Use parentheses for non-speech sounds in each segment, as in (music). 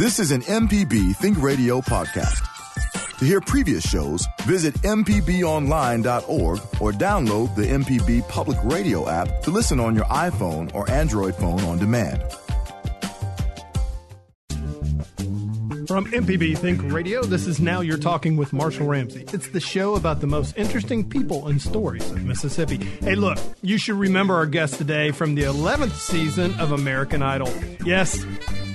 This is an MPB Think Radio podcast. To hear previous shows, visit MPBOnline.org or download the MPB Public Radio app to listen on your iPhone or Android phone on demand. From MPB Think Radio, this is Now You're Talking with Marshall Ramsey. It's the show about the most interesting people and stories of Mississippi. Hey, look, you should remember our guest today from the 11th season of American Idol. Yes,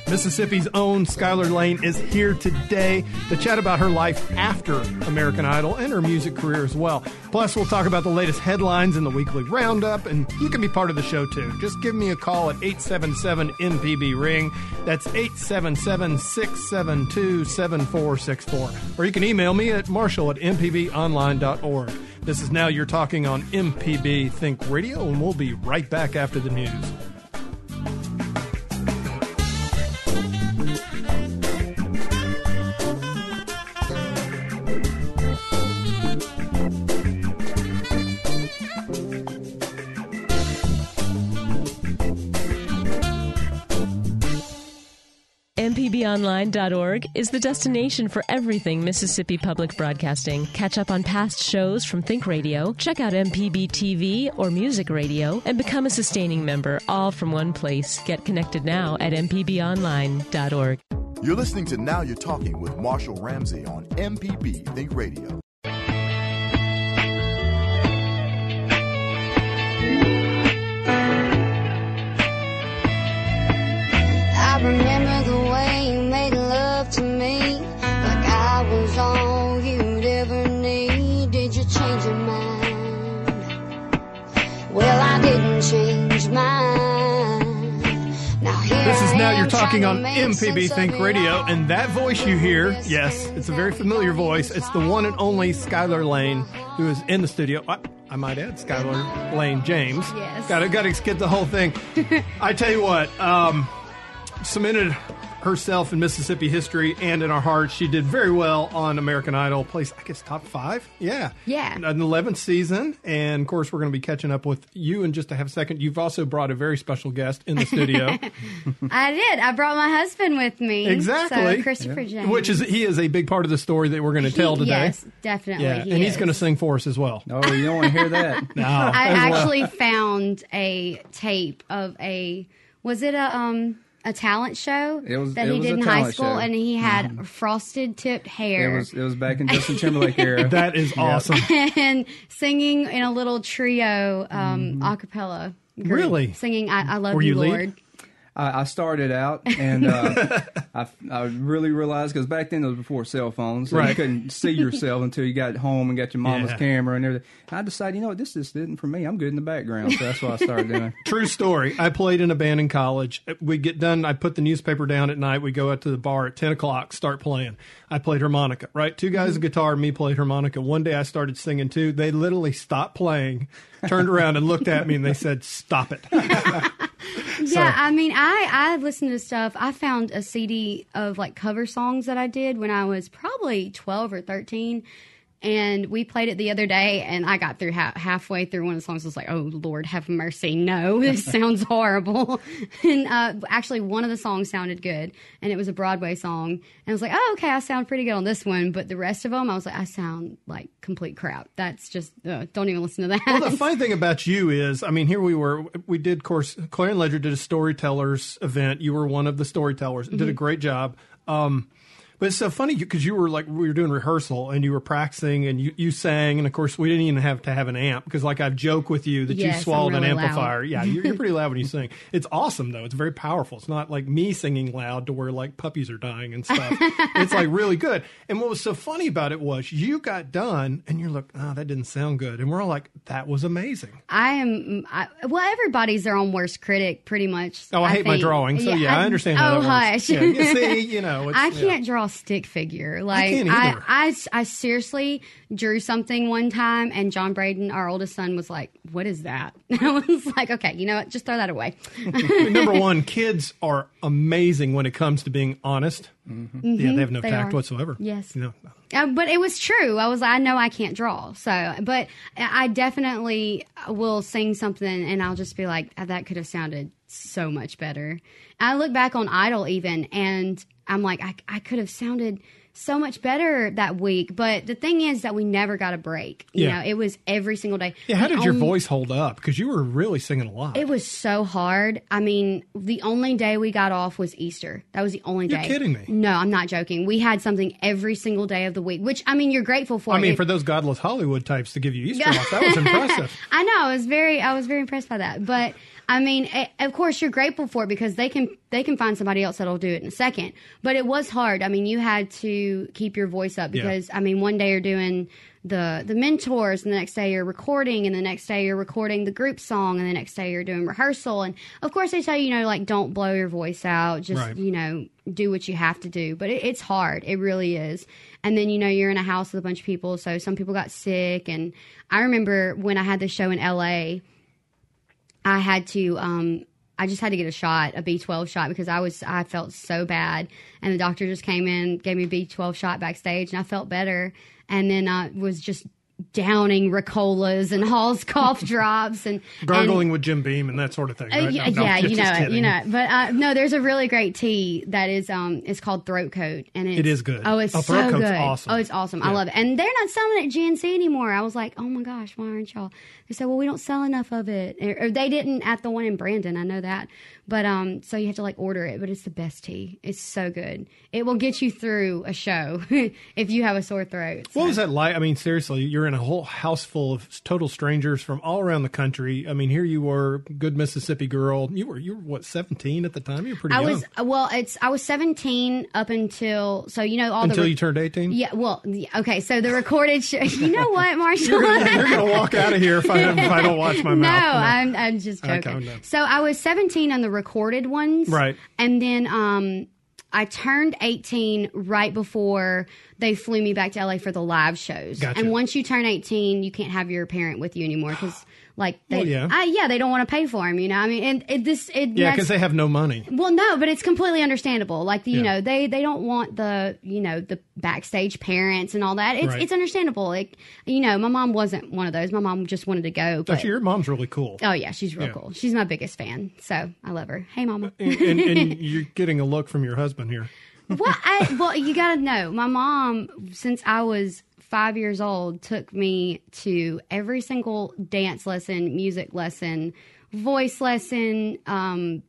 Mississippi's own Skylar Laine is here today to chat about her life after American Idol and her music career as well. Plus, we'll talk about the latest headlines in the weekly roundup, and you can be part of the show too. Just give me a call at 877 MPB Ring. That's 877 672 7464. Or you can email me at marshall at mpbonline.org. This is Now You're Talking on MPB Think Radio, and we'll be right back after the news. MPBOnline.org is the destination for everything Mississippi Public Broadcasting. Catch up on past shows from Think Radio, check out MPB TV or Music Radio, and become a sustaining member, all from one place. Get connected now at MPBOnline.org. You're listening to Now You're Talking with Marshall Ramsey on MPB Think Radio. Here This is I Now You're Talking on to make sense MPB Think Radio, and that voice you hear, yes, it's a very familiar voice. It's the one and only Skylar Laine, who is in the studio. I, I might add, Skylar Laine James. Yes. Got to got to skip the whole thing. (laughs) I tell you what, um, cemented herself in Mississippi history and in our hearts. She did very well on American Idol. place I guess, top five. Yeah. Yeah. An 11th season. And of course, we're going to be catching up with you in just a half second. You've also brought a very special guest in the studio. (laughs) I did. I brought my husband with me. Exactly. So Christopher James. Which is he is a big part of the story that we're going to tell today. Yes, definitely. Yeah, he and he's going to sing for us as well. Oh, you don't want to hear that. (laughs) No, I as well. actually found a tape of a was it a um a talent show It was- that it he was did in high school, show. and he had frosted tipped hair It was it was back in Justin Timberlake (laughs) era. that is awesome. (laughs) and singing in a little trio um a cappella. group, Really? singing "I, I Love Were You, you lead? Lord." I, I started out and uh, (laughs) I, I really realized because back then it was before cell phones, so Right. you couldn't see yourself until you got home and got your mama's Yeah. camera and everything. I decided, you know what, this just isn't for me. I'm good in the background, so that's what I started doing. (laughs) True story. I played in a band in college. We get done. I put the newspaper down at night. We go out to the bar at ten o'clock. Start playing. I played harmonica. Right, two guys a guitar. Me played harmonica. One day I started singing too. They literally stopped playing, turned around and looked at me and they said, "Stop it." (laughs) (laughs) Yeah, I mean, I I listened to stuff. I found a CD of like cover songs that I did when I was probably twelve or thirteen, and we played it the other day. And I got through ha- halfway through one of the songs. I was like, "Oh Lord, have mercy! No, (laughs) this sounds (laughs) horrible." (laughs) and uh, actually, one of the songs sounded good, and it was a Broadway song. And I was like, "Oh, okay, I sound pretty good on this one." But the rest of them, I was like, "I sound like complete crap." That's just uh, don't even listen to that. Well, the funny thing about you is, I mean, here we were. We did, of course, Clarion Ledger did a storytellers event. You were one of the storytellers. Did a great job. Um, but it's so funny because you were like we were doing rehearsal and you were practicing and you, you sang and of course we didn't even have to have an amp because like I've joked with you that Yes, you swallowed really an loud. amplifier. Yeah, you're, you're pretty loud when you (laughs) sing. It's awesome though. It's very powerful. It's not like me singing loud to where like puppies are dying and stuff. (laughs) it's like really good. And what was so funny about it was you got done and you're like, oh, that didn't sound good. And we're all like, that was amazing. I am. I, well, everybody's their own worst critic, pretty much. Oh, I, hate my think. drawing. So yeah, I, understand how oh, that hush. Yeah, you see, you know, (laughs) it's, I can't draw stick figure. Like can't I. I, I seriously drew something one time, and John Braden, our oldest son, was like, "What is that?" (laughs) I was like, "Okay, you know what? Just throw that away." (laughs) Number (laughs) one, kids are amazing when it comes to being honest. Yeah, they have no they tact are. whatsoever. Yes. You know, Uh, but it was true. I was like, I know I can't draw. So, but I definitely will sing something and I'll just be like, "Uh, that could have sounded so much better. I look back on Idol even, and I'm like, I, I could have sounded so much better that week. But the thing is that we never got a break. You Yeah. know, it was every single day. Yeah, how did your voice hold up? Because you were really singing a lot. It was so hard. I mean, the only day we got off was Easter. That was the only You're day. kidding me. No, I'm not joking. We had something every single day of the week, which I mean, you're grateful for. I mean, It- for those godless Hollywood types to give you Easter (laughs) off, that was impressive. (laughs) I know. I was very, I was very impressed by that. But I mean, eh, of course, you're grateful for it because they can, they can find somebody else that'll do it in a second. But it was hard. I mean, you had to keep your voice up Yeah. because I mean, one day you're doing the the mentors, and the next day you're recording, and the next day you're recording the group song, and the next day you're doing rehearsal. And of course, they tell you, you know, like don't blow your voice out. Just Right. you know, do what you have to do. But it, it's hard. It really is. And then you know you're in a house with a bunch of people, so some people got sick. And I remember when I had the show in L.A. I had to um I just had to get a shot, a B12 shot because I was I felt so bad. And the doctor just came in, gave me a B12 shot backstage and I felt better. And then I was just downing Ricolas and Halls cough (laughs) drops and Gargling with Jim Beam and that sort of thing. uh, yeah, No, yeah, you know it, you know it. But uh, no, there's a really great tea that is um it's called Throat Coat and it's, It is good. Oh, it's Oh, so good. awesome. Oh, it's awesome. I love it. And they're not selling it at GNC anymore. I was like, oh my gosh, why aren't y'all? They said, well, we don't sell enough of it, or, or they didn't at the one in Brandon. I know that. But um, so you have to like order it. But it's the best tea. It's so good. It will get you through a show (laughs) if you have a sore throat. What was that like? I mean, seriously, you're in a whole house full of total strangers from all around the country. I mean, here you were, good Mississippi girl. You were, you were what, 17 at the time? You were pretty I young. was well. It's I was 17 up until so you know all Until the you turned 18? Yeah, well, okay. So the recorded show. (laughs) You know what, Marshall? You're going to walk out of here if I, if I don't watch my (laughs) no, mouth. On. I'm I'm just Okay, joking. I'm so I was 17 on the recorded ones, Right. And then um, I turned 18 right before they flew me back to LA for the live shows. Gotcha. And once you turn 18, you can't have your parent with you anymore because. (gasps) Like they, Well, yeah. I, yeah, they don't want to pay for him, you know. I mean, and it, this, it, yeah, because they have no money. well, no, but it's completely understandable. Like you Yeah. know, they they don't want the you know the backstage parents and all that. It's Right. it's understandable. Like you know, my mom wasn't one of those. My mom just wanted to go. But, Actually, your mom's really cool. oh yeah, she's real Yeah. cool. She's my biggest fan, so I love her. Hey, mama. and, and, and (laughs) you're getting a look from your husband here. Well, I, well, you got to know, my mom, since I was five years old, took me to every single dance lesson, music lesson, voice lesson. Um,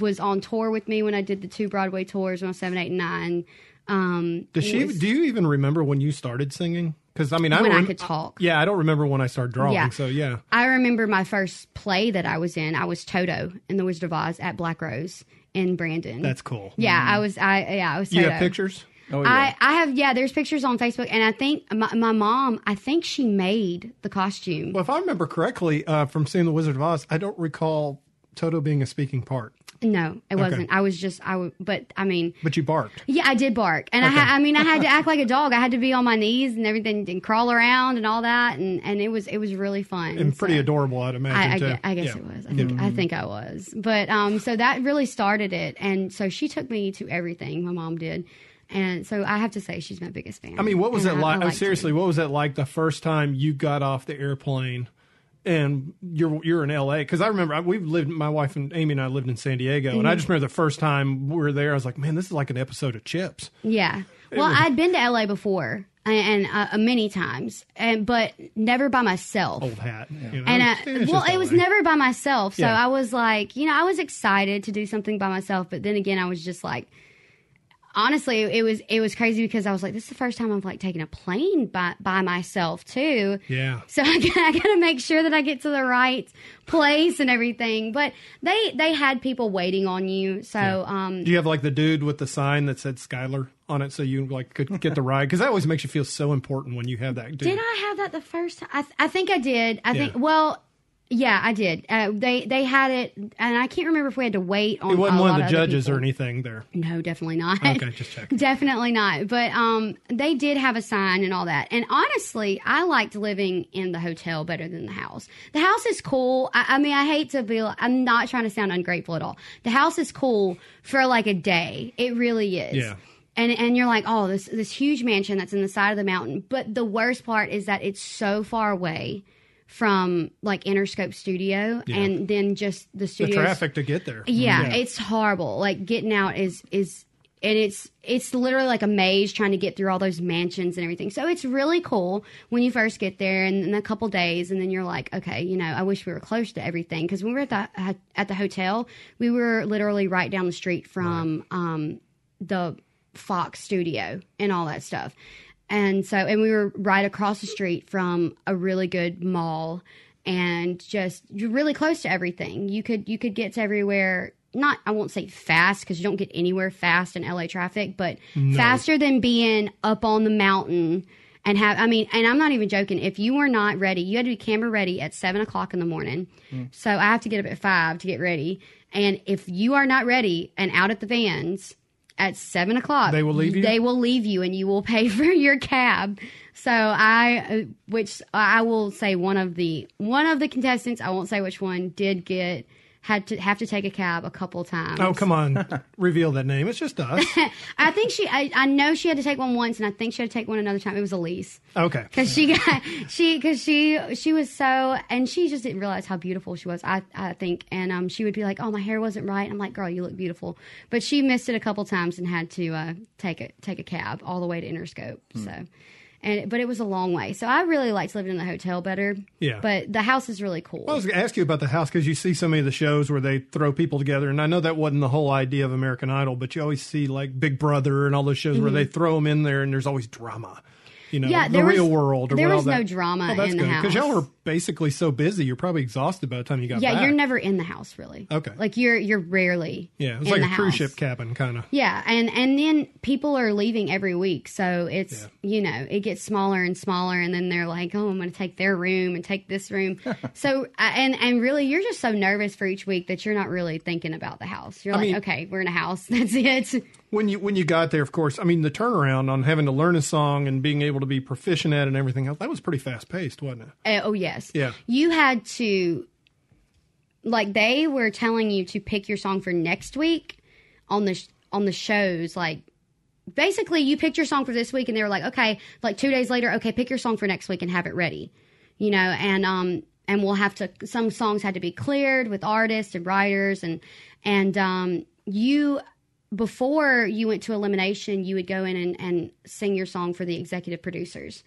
was on tour with me when I did the two Broadway tours when I was seven, eight, and nine. Um, Does she? was- do you even remember when you started singing? Because I mean, I When don't I rem- could talk. Yeah, I don't remember when I started drawing. Yeah. So yeah, I remember my first play that I was in. I was Toto in The Wizard of Oz at Black Rose in Brandon. that's cool. yeah. I was. I yeah. I was. You Toto. have pictures? Oh yeah. I, I have yeah. There's pictures on Facebook, and I think my, my mom. I think she made the costume. Well, if I remember correctly uh, from seeing The Wizard of Oz, I don't recall Toto being a speaking part, no, it wasn't. I was just I. w- But I mean, but you barked. yeah, I did bark, and I ha- I mean, I had to (laughs) act like a dog. I had to be on my knees and everything, and crawl around and all that, and and it was it was really fun And pretty so. adorable, I'd imagine I, I, too. I guess Yeah. it was. I think I think I was. But um, so that really started it, and so she took me to everything. My mom did, and so I have to say she's my biggest fan. I mean, what was And it I- I like? like seriously, to. what was it like the first time you got off the airplane? And you're you're in L.A. because I remember I- we've lived. My wife and Amy and I lived in San Diego, and Mm-hmm. I just remember the first time we were there. I was like, "Man, this is like an episode of Chips." Yeah. Well, was- I'd been to LA before, and, and uh, many times, and but never by myself. Old hat, you know? And uh, well, it was LA. never by myself. So Yeah. I was like, you know, I was excited to do something by myself, but then again, I was just like, honestly, it was it was crazy because I was like, this is the first time I've like taken a plane by by myself too. Yeah. So (laughs) I, got- I got to make sure that I get to the right place and everything. But they they had people waiting on you. So um, Do you have like the dude with the sign that said Skylar on it, so you like could get the ride? Because that always makes you feel so important when you have that. Dude. Did I have that the first time? I, th- I think I did. I think well, yeah, I did. Uh, they they had it, and I can't remember if we had to wait on. It wasn't one of the judges or anything there. No, definitely not. Okay, just (laughs) checking. definitely not. But um, they did have a sign and all that. And honestly, I liked living in the hotel better than the house. The house is cool. I, I mean, I hate to be. I'm not trying to sound ungrateful at all. The house is cool for like a day. It really is. Yeah. And and you're like, oh, this this huge mansion that's in the side of the mountain. But the worst part is that it's so far away from like Interscope Studio, Yeah. and then just the The studio. traffic to get there. Yeah, it's horrible. Like getting out is is and it's it's literally like a maze trying to get through all those mansions and everything. So it's really cool when you first get there and in a couple days, and then you're like, okay, you know, I wish we were close to everything because when we were at the at the hotel, we were literally right down the street from um, the Fox studio and all that stuff. And so, and we were right across the street from a really good mall and just you're really close to everything. You could, you could get to everywhere. Not, I won't say fast because you don't get anywhere fast in LA traffic, but faster than being up on the mountain and have, I mean, and I'm not even joking. If you were not ready, you had to be camera ready at seven o'clock in the morning. Mm. So I have to get up at five to get ready. And if you are not ready and out at the vans, at seven o'clock. They will leave you? They will leave you, and you will pay (laughs) for your cab. So I, uh, which I will say, one of the one of the contestants, I won't say which one, did get had to have to take a cab a couple times. Oh, come on. (laughs) Reveal that name. It's just us. (laughs) I think she, I, I know she had to take one once, and I think she had to take one another time. It was Elise Okay. because she got she because she she was so and she just didn't realize how beautiful she was I I think and um she would be like oh my hair wasn't right I'm like girl you look beautiful but she missed it a couple times and had to uh, take a take a cab all the way to Interscope so and but it was a long way so I really liked living in the hotel better Yeah. but the house is really cool I was going to ask you about the house because you see so many of the shows where they throw people together, and I know that wasn't the whole idea of American Idol, but you always see like Big Brother and all those shows where they throw them in there, and there's always drama. You know, Mm-hmm. Yeah, the there was- real world. Or there was no drama oh, that's in the house because y'all were basically so busy. You're probably exhausted by the time you got yeah back. you're never in the house really Okay. like you're you're rarely Yeah, it's in like the a cruise house. ship cabin kind of. Yeah, and and then people are leaving every week, so it's you know it gets smaller and smaller, and then they're like, oh, I'm going to take their room and take this room. (laughs) so and and really, you're just so nervous for each week that you're not really thinking about the house. You're I like, mean- okay, we're in a house. (laughs) That's it. When you when you got there, of course, I mean the turnaround on having to learn a song and being able to be proficient at it and everything else, that was pretty fast paced, wasn't it? Uh, oh yes. Yeah. You had to like they were telling you to pick your song for next week on the sh- on the shows like basically you picked your song for this week and they were like okay like 2 days later okay pick your song for next week and have it ready. You know, and um and we'll have to some songs had to be cleared with artists and writers and and um you before you went to elimination you would go in and, and sing your song for the executive producers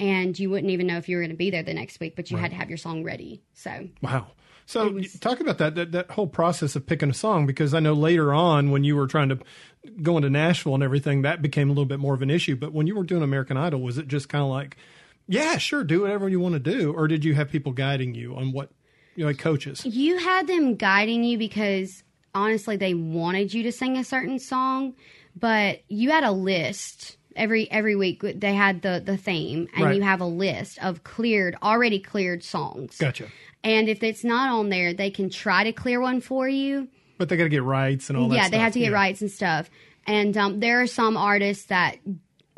and you wouldn't even know if you were going to be there the next week, but you had to have your song ready. So Wow. So talk about that, that that whole process of picking a song because I know later on when you were trying to go into Nashville and everything that became a little bit more of an issue. But when you were doing American Idol, was it just kind of like, yeah, sure, do whatever you want to do, or did you have people guiding you on what, you know, like coaches? you had them guiding you because honestly, they wanted you to sing a certain song, but you had a list. Every every week they had the the theme, and Right. you have a list of cleared, already cleared songs. Gotcha. And if it's not on there, they can try to clear one for you. But they got to get rights and all that. yeah, they have to get Yeah. rights and stuff. And um, there are some artists that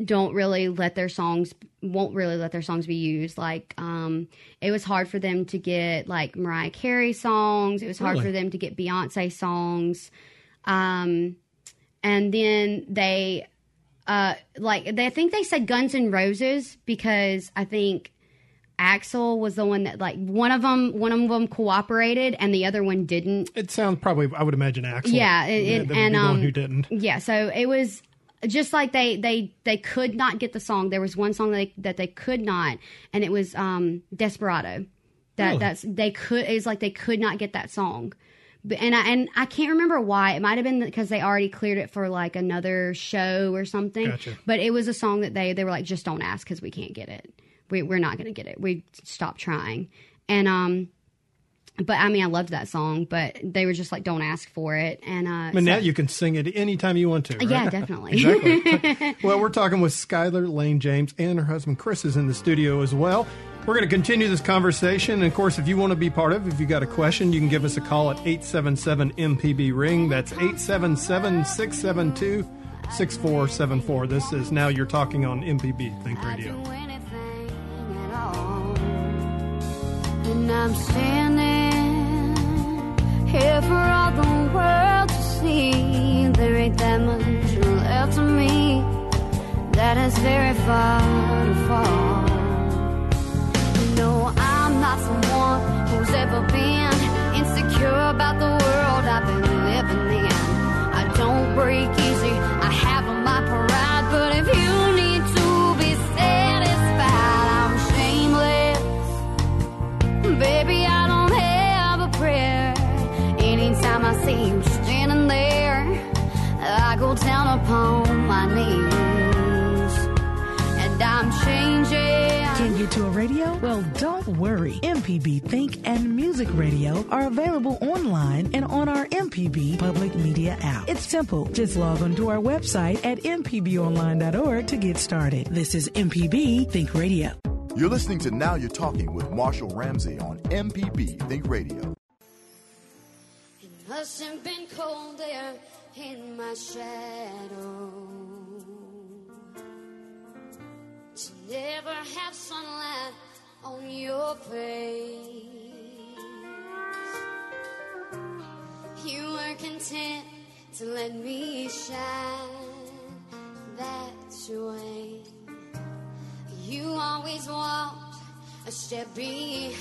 don't really let their songs won't really let their songs be used. Like um, it was hard for them to get like Mariah Carey songs. It was hard Really? for them to get Beyonce songs. Um, and then they uh, like they I think they said Guns N' Roses because I think. Axl was the one that like one of them one of them cooperated and the other one didn't It sounds probably. I would imagine Axl. yeah, it, would and the um, one who didn't. Yeah, so it was just like they they they could not get the song. There was one song that they, that they could not, and it was um Desperado. That Really? that's they could it's like they could not get that song. And I and I can't remember why. It might have been because they already cleared it for like another show or something. Gotcha. But it was a song that they they were like, just don't ask because we can't get it. We, we're not going to get it. We stopped trying. And um, but I mean, I loved that song, but they were just like, don't ask for it. And uh, But so- now you can sing it anytime you want to. Right? yeah, (laughs) definitely. Exactly. (laughs) well, we're talking with Skylar Laine James and her husband Chris is in the studio as well. We're going to continue this conversation. And of course, if you want to be part of it, if you got a question, you can give us a call at 877 MPB Ring. That's 877 672 6474. This is Now You're Talking on MPB Think Radio. do anything at all. And I'm standing here for all the world to see. There ain't that much left of me that is very far to fall. Get to a radio? Well, don't worry. MPB Think and Music Radio are available online and on our MPB Public Media app. It's simple. Just log on to our website at mpbonline.org to get started. This is MPB Think Radio. You're listening to Now You're Talking with Marshall Ramsey on MPB Think Radio. It must have been cold there in my shadow. To never have sunlight on your face. You were content to let me shine that way. You always walked a step behind.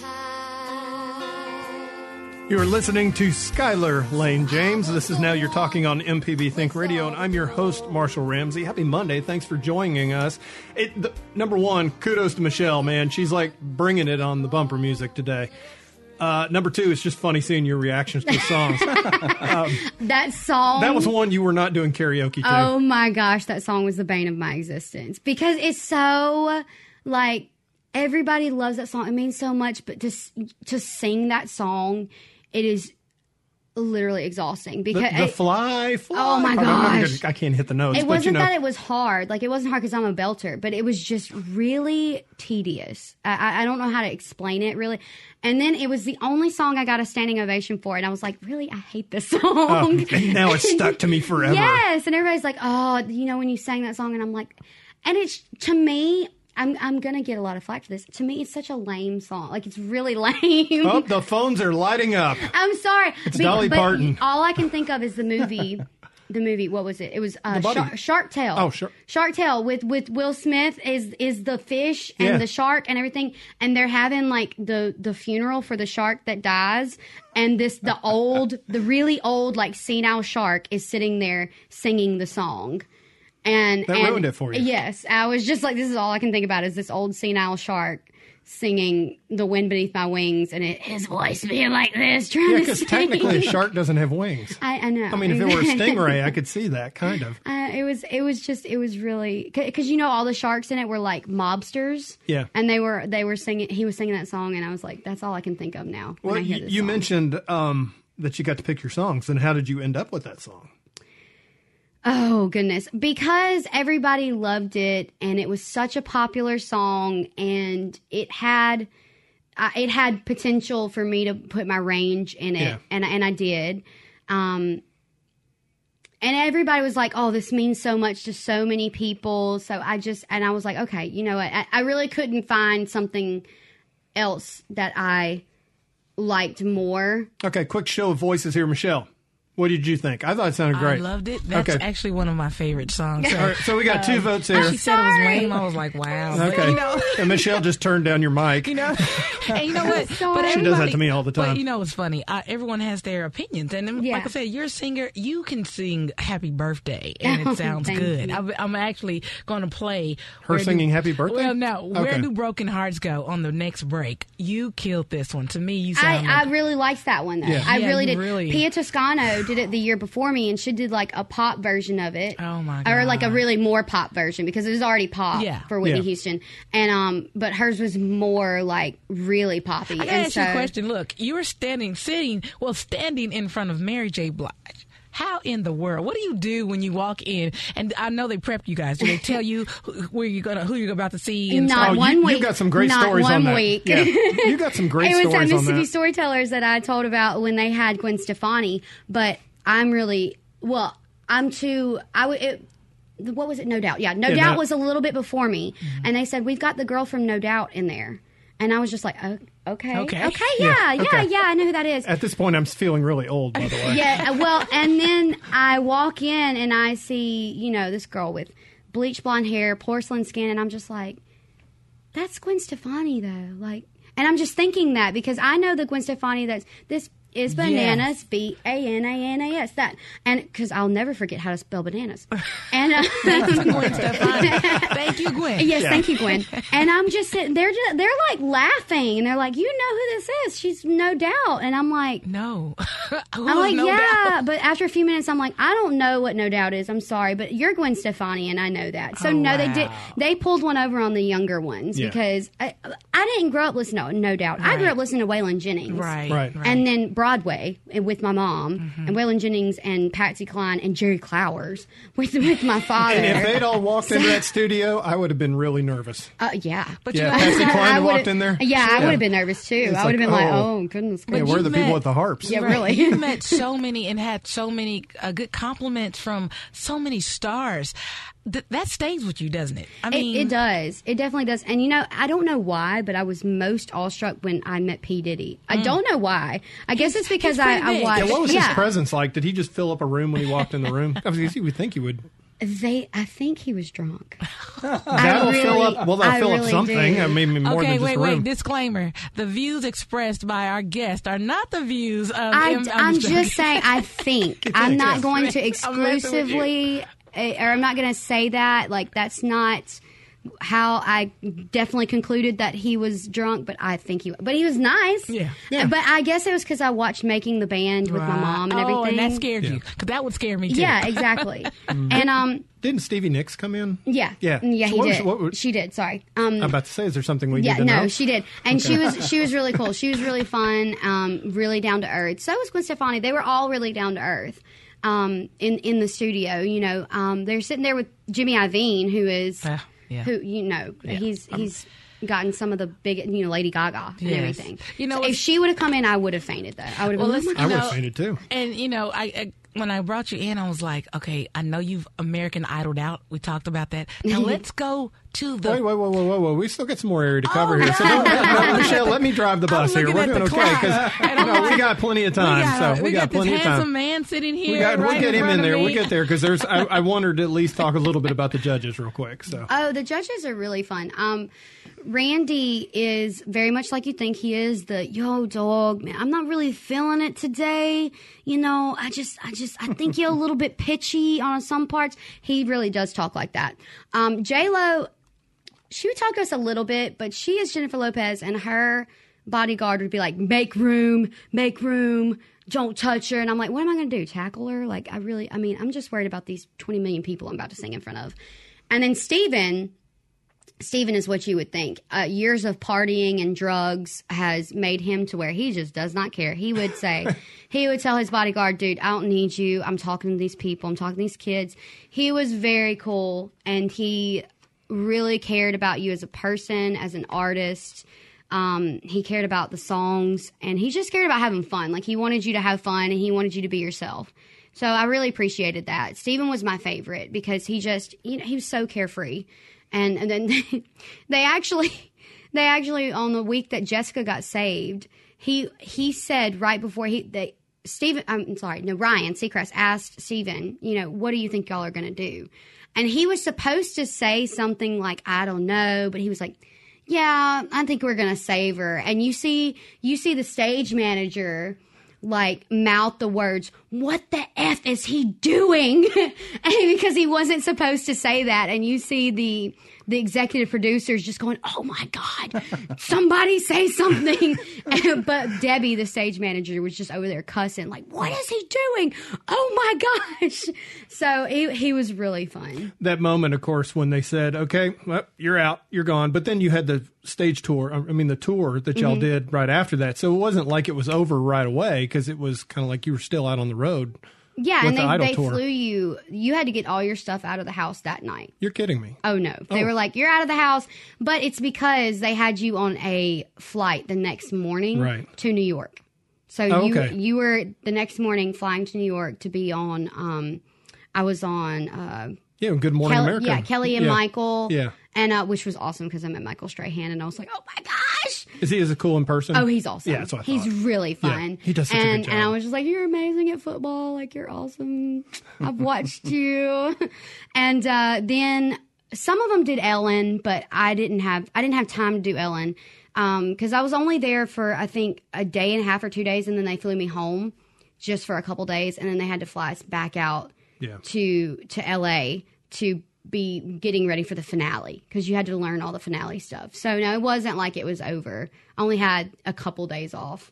You're listening to Skylar Laine James. This is Now You're Talking on MPB Think Radio, and I'm your host, Marshall Ramsey. Happy Monday. Thanks for joining us. It, the, number one, kudos to Michelle, man. She's like bringing it on the bumper music today. Uh, number two, it's just funny seeing your reactions to the songs. (laughs) That song. that was one you were not doing karaoke to. Oh my gosh, that song was the bane of my existence because it's so like everybody loves that song. It means so much, but to to sing that song, it is literally exhausting because the it, fly, fly. Oh, my gosh. I can't hit the notes. it wasn't you know, that it was hard. Like it wasn't hard because I'm a belter, but it was just really tedious. I, I- don't know how to explain it really. And then it was the only song I got a standing ovation for, and I was like, really, I hate this (laughs) song. Oh, and now it's stuck to me forever. (laughs) Yes, and everybody's like, "Oh, you know when you sang that song," and I'm like, and it's to me, I'm I'm gonna get a lot of flack for this. To me, it's such a lame song. Like it's really (laughs) lame. Oh, the phones are lighting up. I'm sorry. It's Be- Dolly but Parton. All I can think of is the movie. (laughs) The movie, what was it? It was uh, Shark, Shark Tale. Oh, sure. Shark Tale with with Will Smith is is the fish and Yeah. the shark and everything, and they're having like the the funeral for the shark that dies, and this the (laughs) old the really old like senile shark is sitting there singing the song. And That and- ruined it for you. Yes, I was just like, this is all I can think about is this old senile shark singing "The Wind Beneath My Wings," and it, his voice being like this, trying Yeah, because technically a shark doesn't have wings. I, I know. I mean, if it were a (laughs) stingray, I could see that kind of. Uh, it was it was just it was really because you know all the sharks in it were like mobsters. Yeah. and they were they were singing. He was singing that song, and I was like, that's all I can think of now. Well, you, this you song. mentioned um, that you got to pick your songs, and how did you end up with that song? Oh goodness, because everybody loved it, and it was such a popular song, and it had. I it had potential for me to put my range in it, Yeah. and and I did. Um, and everybody was like, "Oh, this means so much to so many people." So I just and I was like, "Okay, you know what? I, I really couldn't find something else that I liked more." Okay, quick show of voices here, Michelle. What did you think? I thought it sounded great. I loved it. That's Okay. actually one of my favorite songs. So, All right, so we got two um, votes here. she said it was lame. I was like, wow. But, Okay, you know, and Michelle just turned down your mic. you know, (laughs) and you know what? But She does that to me all the time. But you know what's funny? I, everyone has their opinions, and then, Yeah. like I said, you're a singer. You can sing "Happy Birthday," and (laughs) Oh, it sounds good. you. I'm, I'm actually going to play Her Where Do- singing "Happy Birthday"? Well, no. Where do broken hearts go? On the next break, you killed this one. To me, you I, like, I really liked that one though. Yeah. I Yeah, really did. really- Pia Toscano did it the year before me, and she did like a pop version of it. Oh, my Or like a really more pop version because it was already pop Yeah. for Whitney Yeah. Houston, and um, but hers was more like really poppy. I and ask so you a question. Look, you were standing, sitting, well, standing in front of Mary J. Blige. How in the world? What do you do when you walk in? And I know they prep you guys. Do they tell you who, where you're gonna, who you're about to see? And Not oh, one you, week. you got some great Not stories one on that. week. Yeah, (laughs) you got some great stories. it was at stories on Mississippi that. Storytellers that I told about when they had Gwen Stefani, but I'm really well. I'm too. I would. It, what was it? No doubt. Yeah, no Yeah, doubt no- was a little bit before me, mm-hmm. and they said we've got the girl from No Doubt in there, and I was just like, oh, okay, Okay. okay, Yeah, yeah, yeah, okay. yeah, I know who that is. At this point, I'm feeling really old. By the way, Yeah, (laughs) well, and then I walk in and I see, you know, this girl with bleach blonde hair, porcelain skin, and I'm just like, that's Gwen Stefani, though. Like, and I'm just thinking that because I know the Gwen Stefani that's this is bananas. B A N A N A S. That and because I'll never forget how to spell bananas. (laughs) And uh, Gwen Stefani. Thank you, Gwen. Yes, thank you, Gwen. (laughs) And I'm just sitting. They're just, they're like laughing, and they're like, "You know who this is? She's no doubt." And I'm like, No. (laughs) I'm like, no yeah. doubt? But after a few minutes, I'm like, I don't know what no doubt is. I'm sorry, but you're Gwen Stefani, and I know that. So Oh, no, they did. They pulled one over on the younger ones Yeah. because I, I didn't grow up listening to no doubt. I grew up listening to Waylon Jennings, Right. Right. And then Broadway with my mom, and Waylon Jennings and Patsy Cline and Jerry Clowers (laughs) with with my father. And if they'd all walked into that studio, I would have been really nervous. uh, yeah, But Yeah, you Patsy (laughs) Cline I had walked in there. Yeah, I Yeah. would have been nervous too. It's I would have like, been like, oh. oh goodness Yeah, we're the you people met- with the harps. Yeah, Right. really. you met (laughs) so many and had so many uh, good compliments from so many stars. Th- that stays with you, doesn't it? I mean, it, it does. It definitely does. And you know, I don't know why, but I was most awestruck when I met P Diddy. I mm. don't know why. I guess it's because I, I big. watched. Yeah, what was yeah, his presence like? Did he just fill up a room when he walked in the room? (laughs) I was, you would think he would. they. I think he was drunk. (laughs) That'll fill up. Well, they'll I fill really up something. do. I mean, more okay, than just wait, a wait. room. Disclaimer: the views expressed by our guest are not the views of. I, M- I'm joking. just saying. I think (laughs) I'm not going to I'm messing with you. exclusively, or I'm not going to say that. Like that's not how I definitely concluded that he was drunk. But I think he. But he was nice. Yeah. Yeah. But I guess it was because I watched Making the Band with my mom and oh, everything. and that scared Yeah. you because that would scare me too. Yeah, exactly. (laughs) and um, Didn't Stevie Nicks come in? yeah, Yeah. yeah, So he what was- did. what was- she did. Sorry. Um, I'm about to say, is there something we yeah, need to know? no, know? she did, and she was she was really cool. She was really fun, um, really down to earth. So was Gwen Stefani. They were all really down to earth. Um, in in the studio, you know, um, they're sitting there with Jimmy Iovine, who is Yeah, yeah. who you know he's he's gotten some of the big you know Lady Gaga and Yes. everything. You know, So if she would have come in, I would have fainted. Though I would have. Well, been, let's- oh I would have fainted too. And you know, I, I when I brought you in, I was like, okay, I know you've American Idoled out. We talked about that. Now (laughs) let's go to the. Wait, wait, wait, wait, wait, wait. We still got some more area to cover Oh, here. So no. don't, no, Michelle, let me drive the bus here. We're doing okay clock. No, we got plenty of we time. got, so we got, got, plenty this of time. handsome man sitting here. We got, right we'll get in him in there. We'll get there because there's. I, I wanted to at least talk a little bit about the judges real quick. So Oh, the judges are really fun. Um, Randy is very much like you think he is. The yo dog man. I'm not really feeling it today. You know, I just, I just, I think you're a little bit pitchy on some parts. He really does talk like that. Um, J Lo, she would talk to us a little bit, but she is Jennifer Lopez, and her bodyguard would be like, "Make room, make room." Don't touch her. And I'm like, what am I going to do? Tackle her? Like, I really, I mean, I'm just worried about these 20 million people I'm about to sing in front of. And then Steven, Steven is what you would think. Uh, years of partying and drugs has made him to where he just does not care. He would say, (laughs) he would tell his bodyguard, dude, I don't need you. I'm talking to these people. I'm talking to these kids. He was very cool and he really cared about you as a person, as an artist. Um, he cared about the songs and he just cared about having fun. Like he wanted you to have fun and he wanted you to be yourself. So I really appreciated that. Steven was my favorite because he just, you know, he was so carefree. And, and then (laughs) they actually, (laughs) they actually, on the week that Jessica got saved, he, he said right before he, they, Steven, I'm sorry, no, Ryan Seacrest asked Steven, you know, what do you think y'all are going to do? And he was supposed to say something like, I don't know, but he was like, yeah, I think we're gonna save her. And you see, you see the stage manager like mouth the words, "What the f is he doing?" (laughs) because he wasn't supposed to say that, and you see the the executive producers just going, "Oh my god, somebody say something!" (laughs) but Debbie, the stage manager, was just over there cussing, like, "What is he doing? Oh my gosh!" So he he was really fun. that moment, of course, when they said, "Okay, well, you're out, you're gone," but then you had the stage tour. I mean, the tour that y'all Mm-hmm. did right after that. So it wasn't like it was over right away because it was kind of like you were still out on the road. Yeah, and the they, they tour. flew you. You had to get all your stuff out of the house that night. You're kidding me. Oh no, they Oh. were like, "You're out of the house," but it's because they had you on a flight the next morning Right. to New York. So Oh, you okay. you were the next morning flying to New York to be on. Um, I was on. Uh, Yeah, Good Morning Kelly, America. yeah, Kelly and Yeah. Michael. Yeah. and uh, which was awesome because I met Michael Strahan, and I was like, "Oh my gosh!" (laughs) Is he as cool in person? Oh, he's awesome. Yeah, that's what I he's thought. really Yeah, fun. he does such a good and, And I was just like, "You're amazing at football. Like you're awesome. I've watched (laughs) you." (laughs) And uh, then some of them did Ellen, but I didn't have I didn't have time to do Ellen. because I was only there for I think a day and a half or two days, and then they flew me home just for a couple days, and then they had to fly us back out Yeah. to to LA to be getting ready for the finale because you had to learn all the finale stuff. So no, it wasn't like it was over. I only had a couple days off.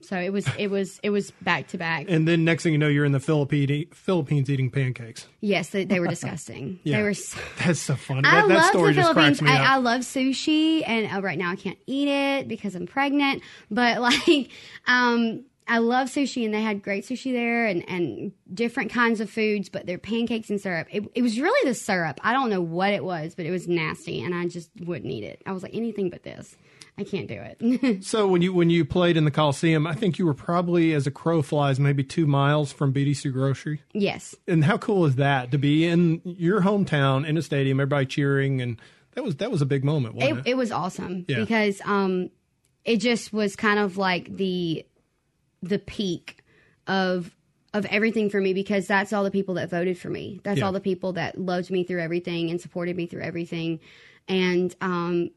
So it was it was it was back to back. And then next thing you know, you're in the Philippine, Philippines eating pancakes. Yes, they, they were (laughs) disgusting. Yeah. They were. So, (laughs) That's so funny. I that, that love story the Philippines. I, I love sushi, and uh, right now I can't eat it because I'm pregnant. But (laughs) like, um, I love sushi, and they had great sushi there, and and different kinds of foods. But their pancakes and syrup, it, it was really the syrup. I don't know what it was, but it was nasty, and I just wouldn't eat it. I was like anything but this. I can't do it. (laughs) so when you when you played in the Coliseum, I think you were probably as a crow flies maybe two miles from BDC Grocery. yes. And how cool is that to be in your hometown in a stadium, everybody cheering, and that was that was a big moment, wasn't it, it? it was awesome Yeah. because um it just was kind of like the the peak of of everything for me because that's all the people that voted for me that's Yeah. all the people that loved me through everything and supported me through everything and um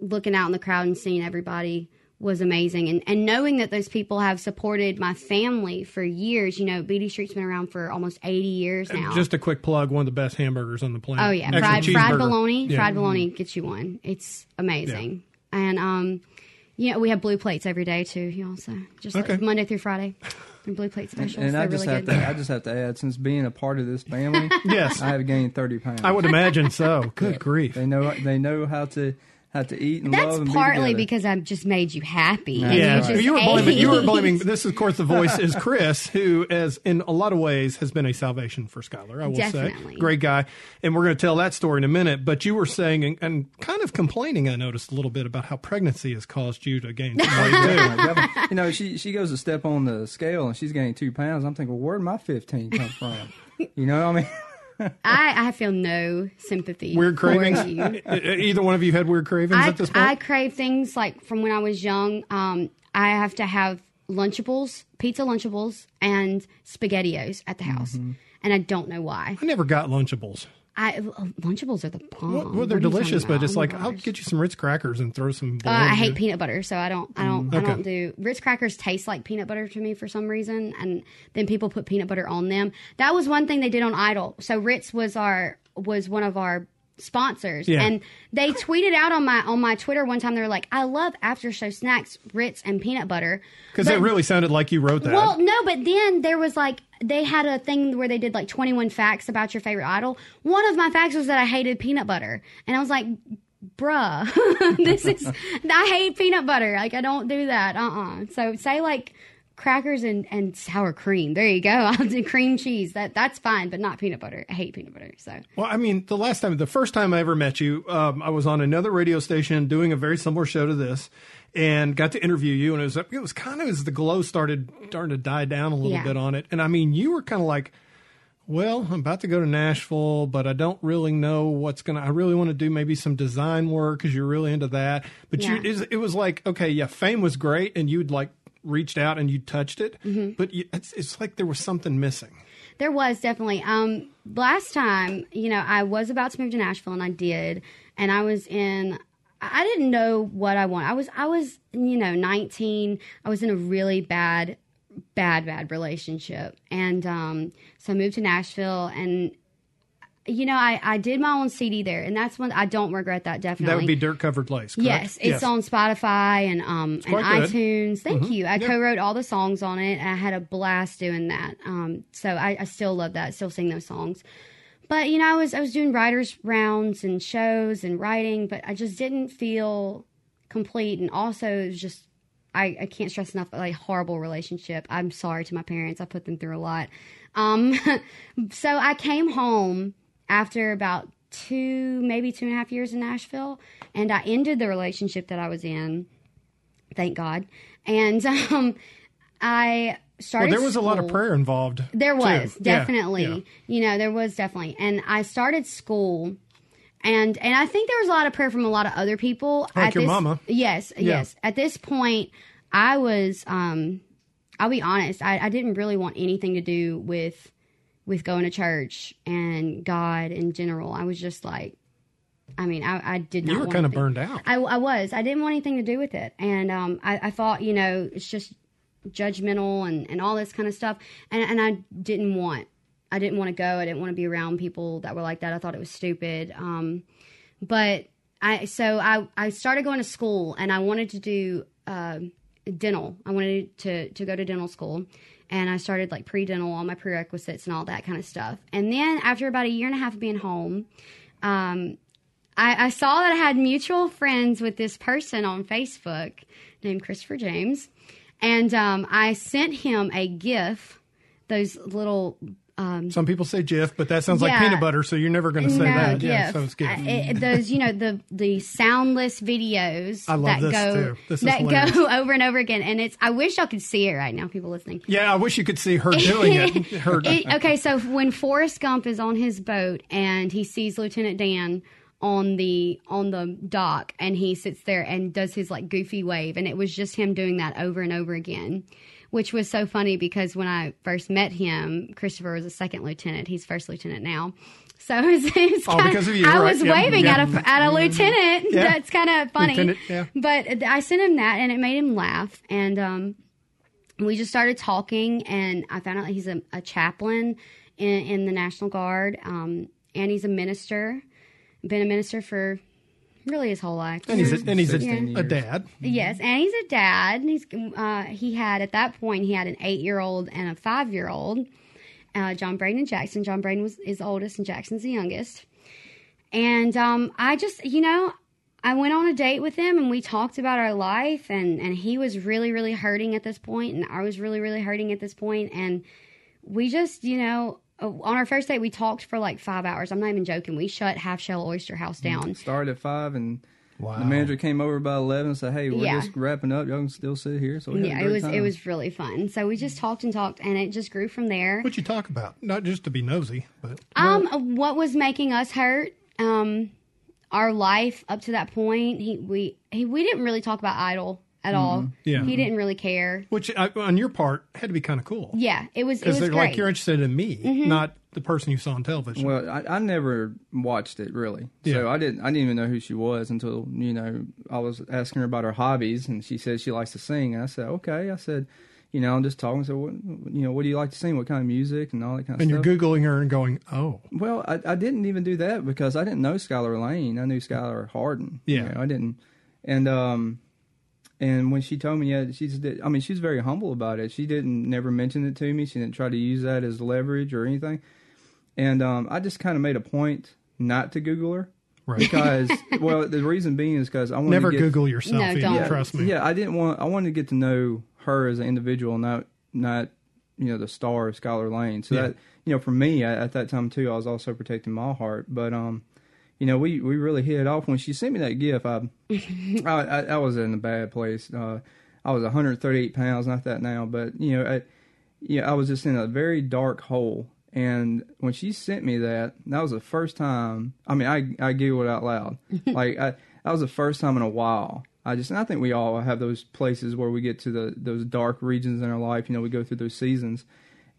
looking out in the crowd and seeing everybody was amazing and, and knowing that those people have supported my family for years you know BD Street's been around for almost 80 years now Just a quick plug: one of the best hamburgers on the planet. Oh yeah, fried fried bologna. Yeah. Mm-hmm. Fried bologna gets you one. It's amazing. And um, you know we have blue plates every day too. You also just Okay. like Monday through Friday, and blue plate And, specials. and I just really have good. to I just have to add, since being a part of this family, (laughs) Yes. I have gained thirty pounds. I would imagine so. Good grief! They know they know how to how to eat and love That's and be partly together. because I've just made you happy. and Yeah, you, just you were blaming. You were blaming. This, is, of course, the voice is (laughs) Chris, who, as in a lot of ways, has been a salvation for Skylar. I will Definitely. say, great guy, and we're going to tell that story in a minute. But you were saying and, and kind of complaining. I noticed a little bit about how pregnancy has caused you to gain some weight too. (laughs) Yeah, you know, she she goes to step on the scale and she's gaining two pounds. I'm thinking, well, where'd my fifteen come from? You know, what I mean, (laughs) I, I feel no sympathy. Weird for cravings. (laughs) Either one of you had weird cravings I, at this point. I crave things like from when I was young. Um, I have to have Lunchables, pizza Lunchables, and SpaghettiOs at the house, Mm-hmm. and I don't know why. I never got Lunchables. I Lunchables are the bomb. Well, well, they're delicious, but it's? Like I'll get you some Ritz crackers and throw some. Uh, I hate peanut butter, so I don't. I don't. I Okay. don't do Ritz crackers. Taste like peanut butter to me for some reason, and then people put peanut butter on them. That was one thing they did on Idol. So Ritz was our was one of our sponsors, Yeah. and they tweeted out on my on my Twitter one time. They were like, "I love after show snacks, Ritz and peanut butter." because it really sounded like you wrote that. well, no, but then there was like they had a thing where they did like 21 facts about your favorite idol. One of my facts was that I hated peanut butter, and I was like, "Bruh, (laughs) this is I hate peanut butter. Like I don't do that. Uh uh So say like crackers and and sour cream. There you go. (laughs) I'll do cream cheese. That that's fine, but not peanut butter. I hate peanut butter. So Well, I mean, the last time, the first time I ever met you, um, I was on another radio station doing a very similar show to this, and got to interview you. And it was it was kind of as the glow started starting to die down a little Yeah. bit on it. And I mean, you were kind of like, "Well, I'm about to go to Nashville, but I don't really know what's gonna. I really want to do maybe some design work because you're really into that." But you, Yeah. it, it was like, okay, yeah, fame was great, and you'd like reached out and you touched it, Mm-hmm. but you, it's it's like there was something missing. There was definitely. Um, last time, you know, I was about to move to Nashville, and I did, and I was in. I didn't know what I want. I was, I was, you know, nineteen. I was in a really bad, bad, bad relationship, and um, so I moved to Nashville, and you know, I I did my own CD there, and that's when I don't regret that. Definitely, That would be dirt covered lace. Correct? Yes, it's on Spotify and um and good. Mm-hmm. iTunes. Thank you. I Yeah. co-wrote all the songs on it. I had a blast doing that. Um, so I, I still love that. Still sing those songs. But you know, I was I was doing writers rounds and shows and writing, but I just didn't feel complete. And also, it was just I, I can't stress enough like horrible relationship. I'm sorry to my parents. I put them through a lot. Um, (laughs) so I came home after about two, maybe two and a half years in Nashville, and I ended the relationship that I was in. Thank God. And (laughs) um, I Well, started. there was a lot of prayer involved. There was Yeah, definitely, yeah. you know, there was definitely, and I started school, and and I think there was a lot of prayer from a lot of other people. Like At your this- mama. Yes, yes. At this point, I was, um, I'll be honest, I, I didn't really want anything to do with with going to church and God in general. I was just like, I mean, I, I did not. You were kind of burned out. I, I was. I didn't want anything to do with it, and um, I, I thought, you know, it's just judgmental and, and all this kind of stuff, and and I didn't want. I didn't want to go. I didn't want to be around people that were like that. I thought it was stupid. Um, but I so I I started going to school, and I wanted to do uh, dental. I wanted to to go to dental school. And I started like pre dental, all my prerequisites and all that kind of stuff. And then after about a year and a half of being home, um, I, I saw that I had mutual friends with this person on Facebook named Christopher James, and um, I sent him a GIF, those little um, Some people say Jif, but that sounds like peanut butter, so you're never going to say no, that. GIF. Yeah, so it's good. It- those you know the the soundless videos I love that this, go too. This is that hilarious. go (laughs) over and over again, and it's I wish y'all could see it right now, people listening. yeah, I wish you could see her doing it. (laughs) Her, It- okay, so when Forrest Gump is on his boat and he sees Lieutenant Dan on the on the dock and he sits there and does his like goofy wave and it was just him doing that over and over again which was so funny because when I first met him Christopher was a second lieutenant. He's first lieutenant now. So it was, it Oh, because of you, I right. was waving at a at a lieutenant. Yeah. that's kind of funny but I sent him that and it made him laugh. And um we just started talking and i found out he's a, a chaplain in, in the national guard um, and he's a minister been a minister for really his whole life. And he's a, and he's a, 16 a dad. yes and he's a dad he's uh, he had at that point he had an eight year old and a five year old uh, john braden and jackson. John braden was his oldest and jackson's the youngest. And um, I just, you know, I went on a date with him and we talked about our life and and he was really really hurting at this point and I was really really hurting at this point and we just, you know, on our first date we talked for like 5 hours. I'm not even joking. We shut Half Shell Oyster House down. Started at five, and Wow. the manager came over about eleven and said, "Hey, we're Yeah. just wrapping up. Y'all can still sit here." So we had a Yeah, it was time. it was really fun. So we just talked and talked and it just grew from there. What'd you talk about? Not just to be nosy, but Um, what was making us hurt? Um, our life up to that point. He we he we didn't really talk about Idol at all. Yeah. he didn't really care. which uh, on your part had to be kind of cool. Yeah, it was it Because was they're great. Mm-hmm. like you're interested in me, not the person you saw on television. Well, I, I never watched it really, Yeah. so I didn't. I didn't even know who she was until you know I was asking her about her hobbies, and she said she likes to sing. And I said, okay. I said, you know, I'm just talking. So, what, you know, what do you like to sing? What kind of music and all that kind of stuff? and you're googling her and going, "Oh, Well, I, I didn't even do that because I didn't know Skylar Laine. I knew Skylar Harden. you Yeah. know, I didn't. And um, and when she told me, yeah, she's. I mean, she's very humble about it. She didn't never mention it to me. She didn't try to use that as leverage or anything. And um, I just kind of made a point not to Google her right." because, (laughs) well, the reason being is because I wanted Never to get, Google yourself. No, either, don't. Trust me. Yeah, I didn't want. I wanted to get to know her as an individual, not not you know the star of Skylar Laine. So Yeah. that you know, for me I, at that time too, I was also protecting my heart. But um, you know, we we really hit it off when she sent me that gift. I (laughs) I, I, I was in a bad place. Uh, I was 138 pounds, not that now, but you know, I, yeah, I was just in a very dark hole. And when she sent me that, that was the first time. I mean, I I giggled out loud. (laughs) like I, that was the first time in a while. I just, and I think we all have those places where we get to the those dark regions in our life. You know, we go through those seasons,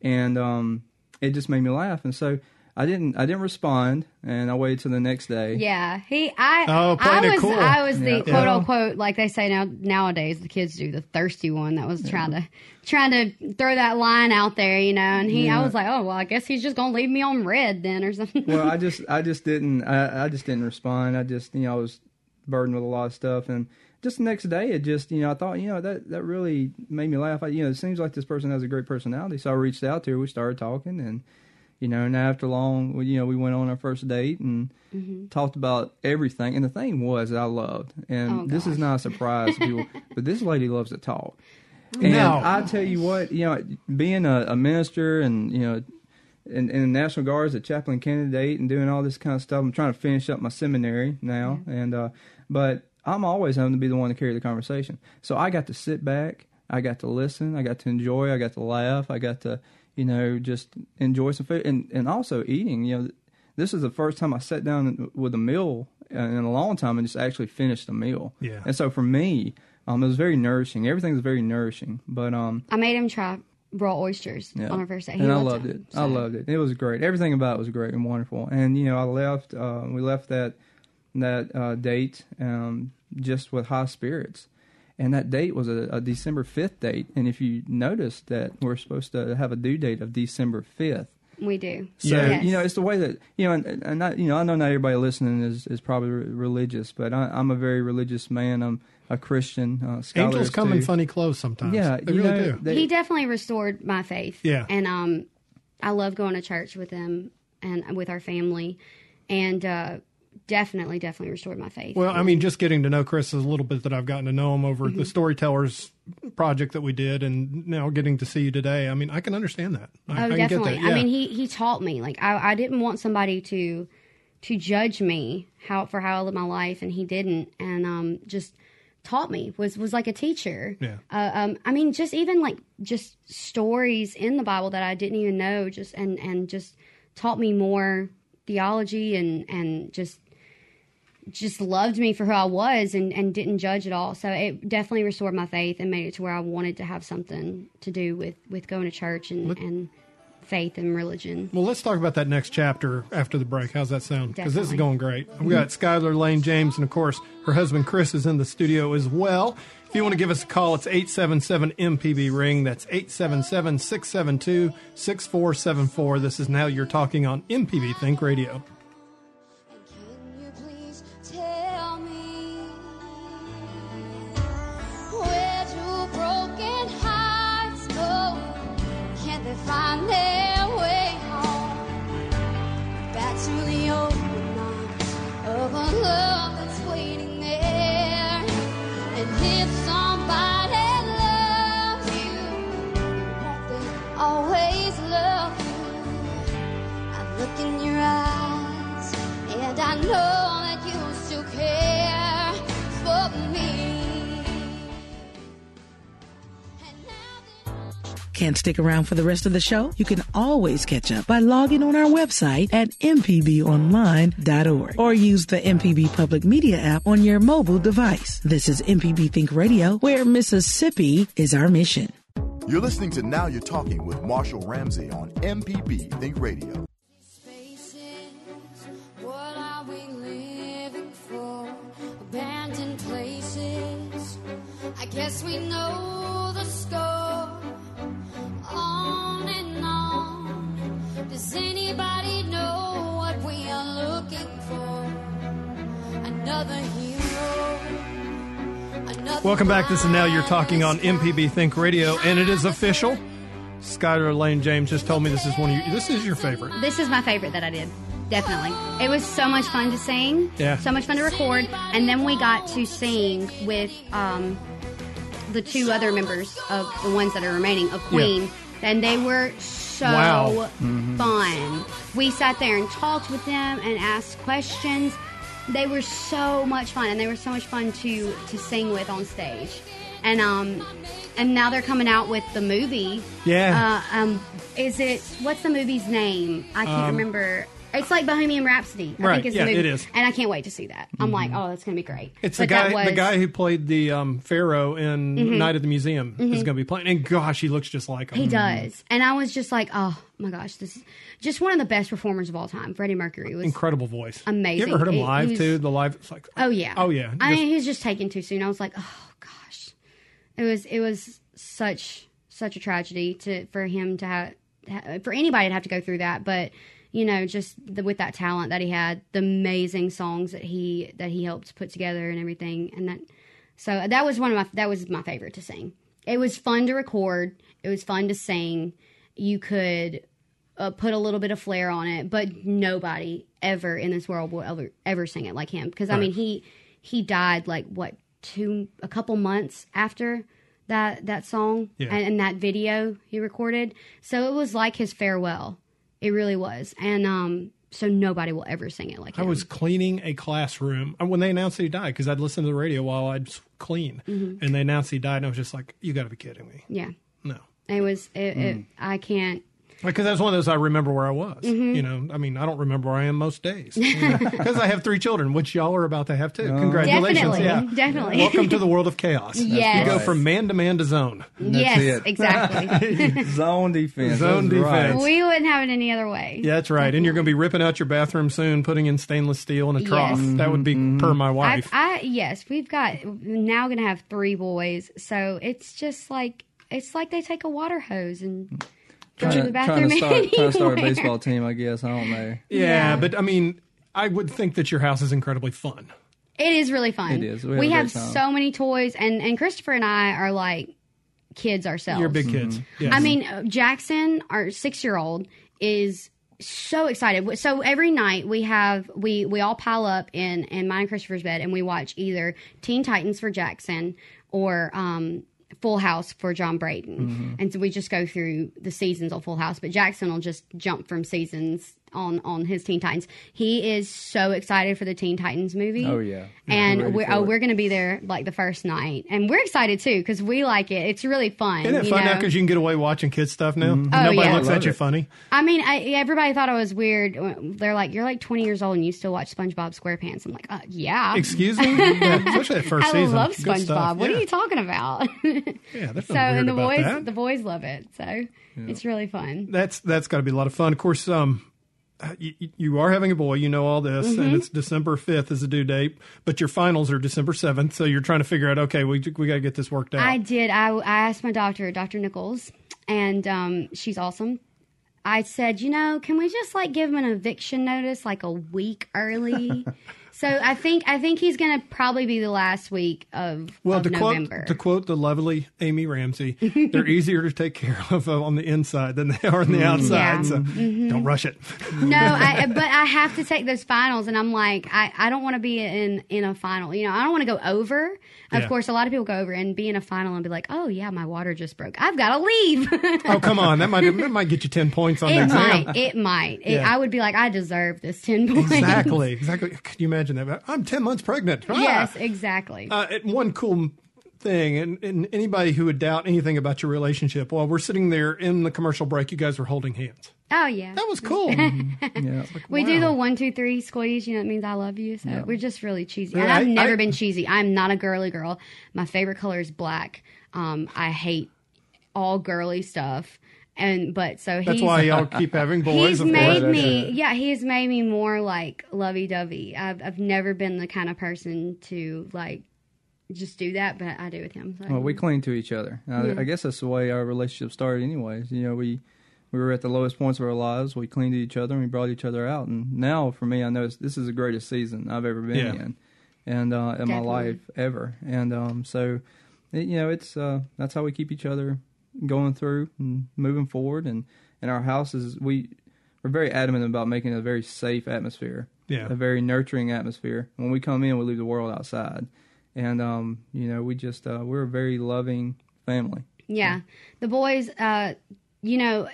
and um, it just made me laugh. And so I didn't, I didn't respond, and I waited till the next day. Yeah, he. I. Oh, I playing it was. cool. I was the Yeah. quote unquote like they say now nowadays. The kids do the thirsty one that was trying to trying to throw that line out there, you know. And he, I was like, oh well, I guess he's just gonna leave me on red then or something. well, I (laughs) just I just didn't I, I just didn't respond. I just you know I was burdened with a lot of stuff, and just the next day it just you know I thought you know that that really made me laugh. I, you know it seems like this person has a great personality, so I reached out to her. We started talking, and you know, and after long, we, you know, we went on our first date and talked about everything. And the thing was I loved, and Oh, this is not a surprise to people, (laughs) but this lady loves to talk. And No. I tell you what, you know, being a, a minister and you know, in, in the National Guard as a chaplain candidate and doing all this kind of stuff, I'm trying to finish up my seminary now, and uh, but I'm always having to be the one to carry the conversation. So I got to sit back, I got to listen, I got to enjoy, I got to laugh, I got to, you know, just enjoy some food, and and also eating. You know, this is the first time I sat down with a meal in a long time and just actually finished a meal. Yeah. And so for me, um, it was very nourishing. Everything was very nourishing, but um, I made him try raw oysters yeah. on our first date. He and I loved them, it. so. I loved it. It was great. Everything about it was great and wonderful. And you know, I left. Uh, we left that that uh, date um, just with high spirits. And that date was a, a December 5th date. And if you notice that we're supposed to have a due date of December 5th. We do. So, Yes. you know, it's the way that, you know, and, and not, you know, I know not everybody listening is, is probably re- religious, but I, I'm a very religious man. I'm a Christian. Uh, Skylar Angels is come in funny clothes sometimes. Yeah, they you really know, do. they- he definitely restored my faith. Yeah. And um, I love going to church with him and with our family, and uh, definitely, definitely restored my faith. Well, I mean, just getting to know Chris is a little bit that I've gotten to know him over Mm-hmm. the Storytellers project that we did, and now getting to see you today. I mean, I can understand that. I, Oh, I definitely. Get that. Yeah. I mean, he he taught me. Like I, I didn't want somebody to to judge me how for how I lived my life, and he didn't. And um, just taught me was was like a teacher. Yeah. Uh, um, I mean, just even like just stories in the Bible that I didn't even know. Just and and just taught me more theology and and just just loved me for who I was and, and didn't judge at all. So it definitely restored my faith and made it to where I wanted to have something to do with, with going to church and, and faith and religion. Well, let's talk about that next chapter after the break. How's that sound? Because this is going great. We got Skylar Laine James, and of course, her husband Chris is in the studio as well. If you want to give us a call, it's 877 MPB Ring. That's 877 672 6474. This is Now You're Talking on MPB Think Radio. Can't stick around for the rest of the show? You can always catch up by logging on our website at mpbonline.org or use the MPB Public Media app on your mobile device. This is MPB Think Radio, where Mississippi is our mission. You're listening to Now You're Talking with Marshall Ramsey on MPB Think Radio. spaces, what Welcome back. This is Now You're Talking on MPB Think Radio, and it is official. Skylar Laine James just told me this is one of your, this is your favorite. This is my favorite that I did. Definitely. It was so much fun to sing. Yeah. So much fun to record. And then we got to sing with um, the two other members of the ones that are remaining of Queen. And they were so Wow. fun. We sat there and talked with them and asked questions. They were so much fun and they were so much fun to to sing with on stage. And um and now they're coming out with the movie. Yeah. Uh, um, is it what's the movie's name? I can't Um, remember. It's like Bohemian Rhapsody. I Right, think is yeah, the movie. it is. And I can't wait to see that. I'm like, oh, that's gonna be great. It's But the guy, was, Mm-hmm. the guy who played the um, Pharaoh in Night at the Museum is going to be playing. And gosh, he looks just like him. He does, and I was just like, oh my gosh, this is just one of the best performers of all time. Freddie Mercury was Incredible voice. Amazing. You ever heard him live was- too? The live, it's like, Oh yeah. Oh, yeah. I mean, he was just taken too soon. I was like, oh gosh, it was it was such such a tragedy to for him to have for anybody to have to go through that. But you know, just the, with that talent that he had, the amazing songs that he that he helped put together and everything, and that so that was one of my that was my favorite to sing. It was fun to record. It was fun to sing. You could uh, put a little bit of flair on it, but nobody ever in this world will ever ever sing it like him. Because I mean, he he died like what two a couple months after that that song Yeah. and, and that video he recorded. So it was like his farewell. It really was, and um, so nobody will ever sing it like I him. was cleaning a classroom uh, when they announced that he died because I'd listened to the radio while I'd clean, Mm-hmm. and they announced he died, and I was just like, "You got to be kidding me!" yeah. No, It was. It, it, I can't. Because that's one of those I remember where I was. Mm-hmm. You know, I mean, I don't remember where I am most days because (laughs) I have three children, which y'all are about to have too. Congratulations! Definitely, yeah, definitely. Welcome to the world of chaos. Yes. you go from man to man to zone. yes, it. exactly. (laughs) Zone defense. Zone that's right. defense. we wouldn't have it any other way. Yeah, that's right. And you're going to be ripping out your bathroom soon, putting in stainless steel in a trough. Yes. That would be per my I, wife. I yes, we've got now going to have three boys, so it's just like it's like they take a water hose and go to the Trying, trying to start, trying to start a (laughs) baseball team, I guess. I don't know. yeah, yeah. but I mean, I would think that your house is incredibly fun. It is really fun. It is. We have have time. so many toys, and and Christopher and I are like kids ourselves. You're big kids. Yes. I mean, uh, Jackson, our six year old, is so excited. So every night we have we we all pile up in in mine and Christopher's bed, and we watch either Teen Titans for Jackson or um, Full House for John Braden, mm-hmm. and so we just go through the seasons of Full House. But Jackson will just jump from seasons on on his Teen Titans. He is so excited for the Teen Titans movie. Oh, yeah. and Ready we're oh it. we're gonna be there like the first night, and we're excited too because we like it. It's really fun. Isn't it you fun now because you can get away watching kids stuff now? Oh, Nobody yeah. looks I at love you it. funny. I mean, I, everybody thought I was weird. They're like, "You're like 20 years old and you still watch SpongeBob SquarePants." I'm like, uh, "Yeah, Excuse me? (laughs) Yeah, especially that first I season. love SpongeBob. What yeah. are you talking about?" (laughs) Yeah, there's so, weird and the about boys, that. the boys love it. So it's really fun. that's that's got to be a lot of fun. Of course, um, you, you are having a boy. You know all this, Mm-hmm. and it's December fifth is the due date. But your finals are December seventh, so you're trying to figure out. Okay, we we got to get this worked out. I did. I, I asked my doctor, Dr. Nichols, and um, she's awesome. I said, you know, can we just like give him an eviction notice like a week early? (laughs) so I think I think he's gonna probably be the last week of, well, of to November. quote to quote the lovely Amy Ramsey, they're (laughs) easier to take care of uh, on the inside than they are on the outside. Mm. Yeah. Mm-hmm. So don't rush it. no, (laughs) I, but I have to take those finals, and I'm like, I, I don't want to be in in a final. You know, I don't want to go over. Of Yeah. course, a lot of people go over and be in a final and be like, oh yeah, my water just broke. I've got to leave. Oh come on, that might that might get you ten points on the it exam. might. It might. It, Yeah. I would be like, I deserve this ten points. Exactly, (laughs) exactly. Can you imagine that? I'm ten months pregnant. Ah! Yes, exactly. Uh, and one cool thing, and, and anybody who would doubt anything about your relationship, while we're sitting there in the commercial break, you guys were holding hands. oh yeah. That was cool. (laughs) Yeah. We do the one, two, three squeeze. You know, it means I love you. So we're just really cheesy. And Yeah, I've I- never I- been cheesy. I'm not a girly girl. My favorite color is black. Um, I hate all girly stuff. And but so That's he's why y'all keep having boys. he's made course. me yeah he's made me more like lovey dovey. I've I've never been the kind of person to like just do that, but I do with him. So. Well, we cling to each other. I, I guess that's the way our relationship started, anyways. You know, we we were at the lowest points of our lives. We clinged to each other and we brought each other out. And now, for me, I know it's, this is the greatest season I've ever been Yeah. in, and uh, in my life ever. And um, so, it, you know, it's uh, that's how we keep each other going through and moving forward. And and our house is we we're very adamant about making a very safe atmosphere. Yeah. a very nurturing atmosphere. When we come in, we leave the world outside. And um, you know, we just uh, we're a very loving family. Yeah, the boys, uh, you know,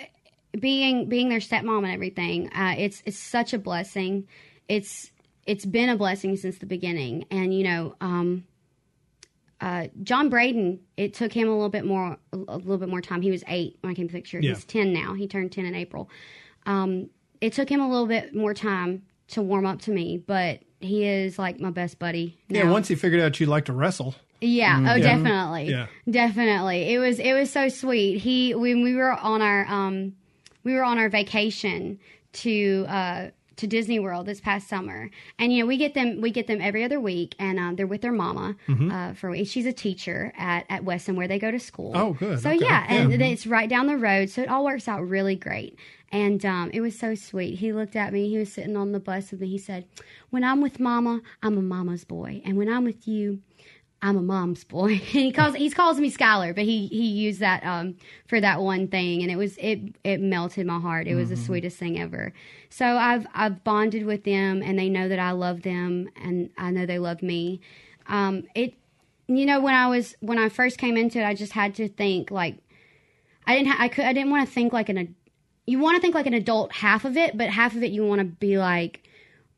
being being their stepmom and everything, uh, it's it's such a blessing. It's it's been a blessing since the beginning, and you know, um, uh, John Braden, it took him a little bit more a little bit more time. He was eight when I came to the picture. Yeah. He's ten now. He turned ten in April. Um, it took him a little bit more time to warm up to me, but he is like my best buddy. Yeah, once he figured out you like to wrestle. Yeah. Oh, definitely. Yeah. Definitely. It was it was so sweet. He when we were on our um we were on our vacation to uh to Disney World this past summer, and you know we get them we get them every other week, and um, they're with their mama Mm-hmm. uh, for a week. She's a teacher at at Weston where they go to school. Oh, good. So Okay. yeah, and Yeah. it's right down the road, so it all works out really great. And um, it was so sweet. He looked at me. He was sitting on the bus with me. He said, "When I'm with Mama, I'm a mama's boy, and when I'm with you, I'm a mom's boy. And (laughs) he calls he calls me Skylar, but he he used that um for that one thing, and it was it it melted my heart. It was the sweetest thing ever. So I've I've bonded with them, and they know that I love them, and I know they love me. Um, it you know when I was when I first came into it, I just had to think like I didn't ha- I could I didn't want to think like an you want to think like an adult half of it, but half of it you want to be like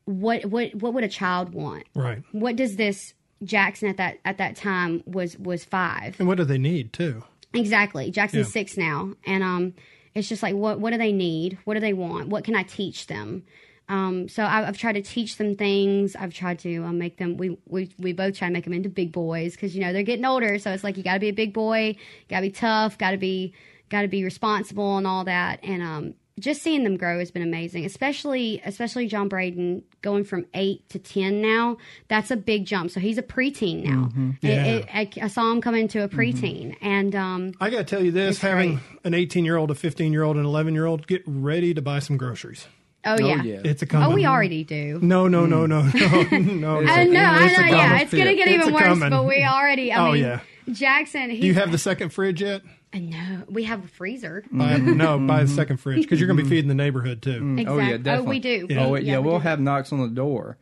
what what what would a child want? Right. what does this Jackson at that at that time was was five And what do they need too? exactly. Jackson's Yeah. six now, and um, it's just like what what do they need? What do they want? What can I teach them? Um, so I, I've tried to teach them things. I've tried to um, make them. We, we we both try to make them into big boys because you know they're getting older. So it's like you got to be a big boy, got to be tough, got to be got to be responsible and all that. And um, just seeing them grow has been amazing. Especially especially John Braden going from eight to ten now. That's a big jump. So he's a preteen now. Mm-hmm. It- Yeah. it- I, I saw him come into a mm-hmm. preteen, and um, I got to tell you this: having great. an 18 year old, a 15 year old, an 11 year old, get ready to buy some groceries. oh Oh yeah. yeah. It's a coming. Oh, we already do. No, no, no, mm. (laughs) no, no, no. It's I a- know, it's I a know, yeah. It's gonna get It's even worse, coming. but we already. I Oh, mean, yeah. Jackson. He's, Do you have the second fridge yet? And no, we have a freezer. Buy, no, buy the second fridge because you're going to be feeding the neighborhood too. Exactly. Oh yeah, definitely. Oh, we do. Yeah. Oh wait, yeah, we we'll do. have knocks on the door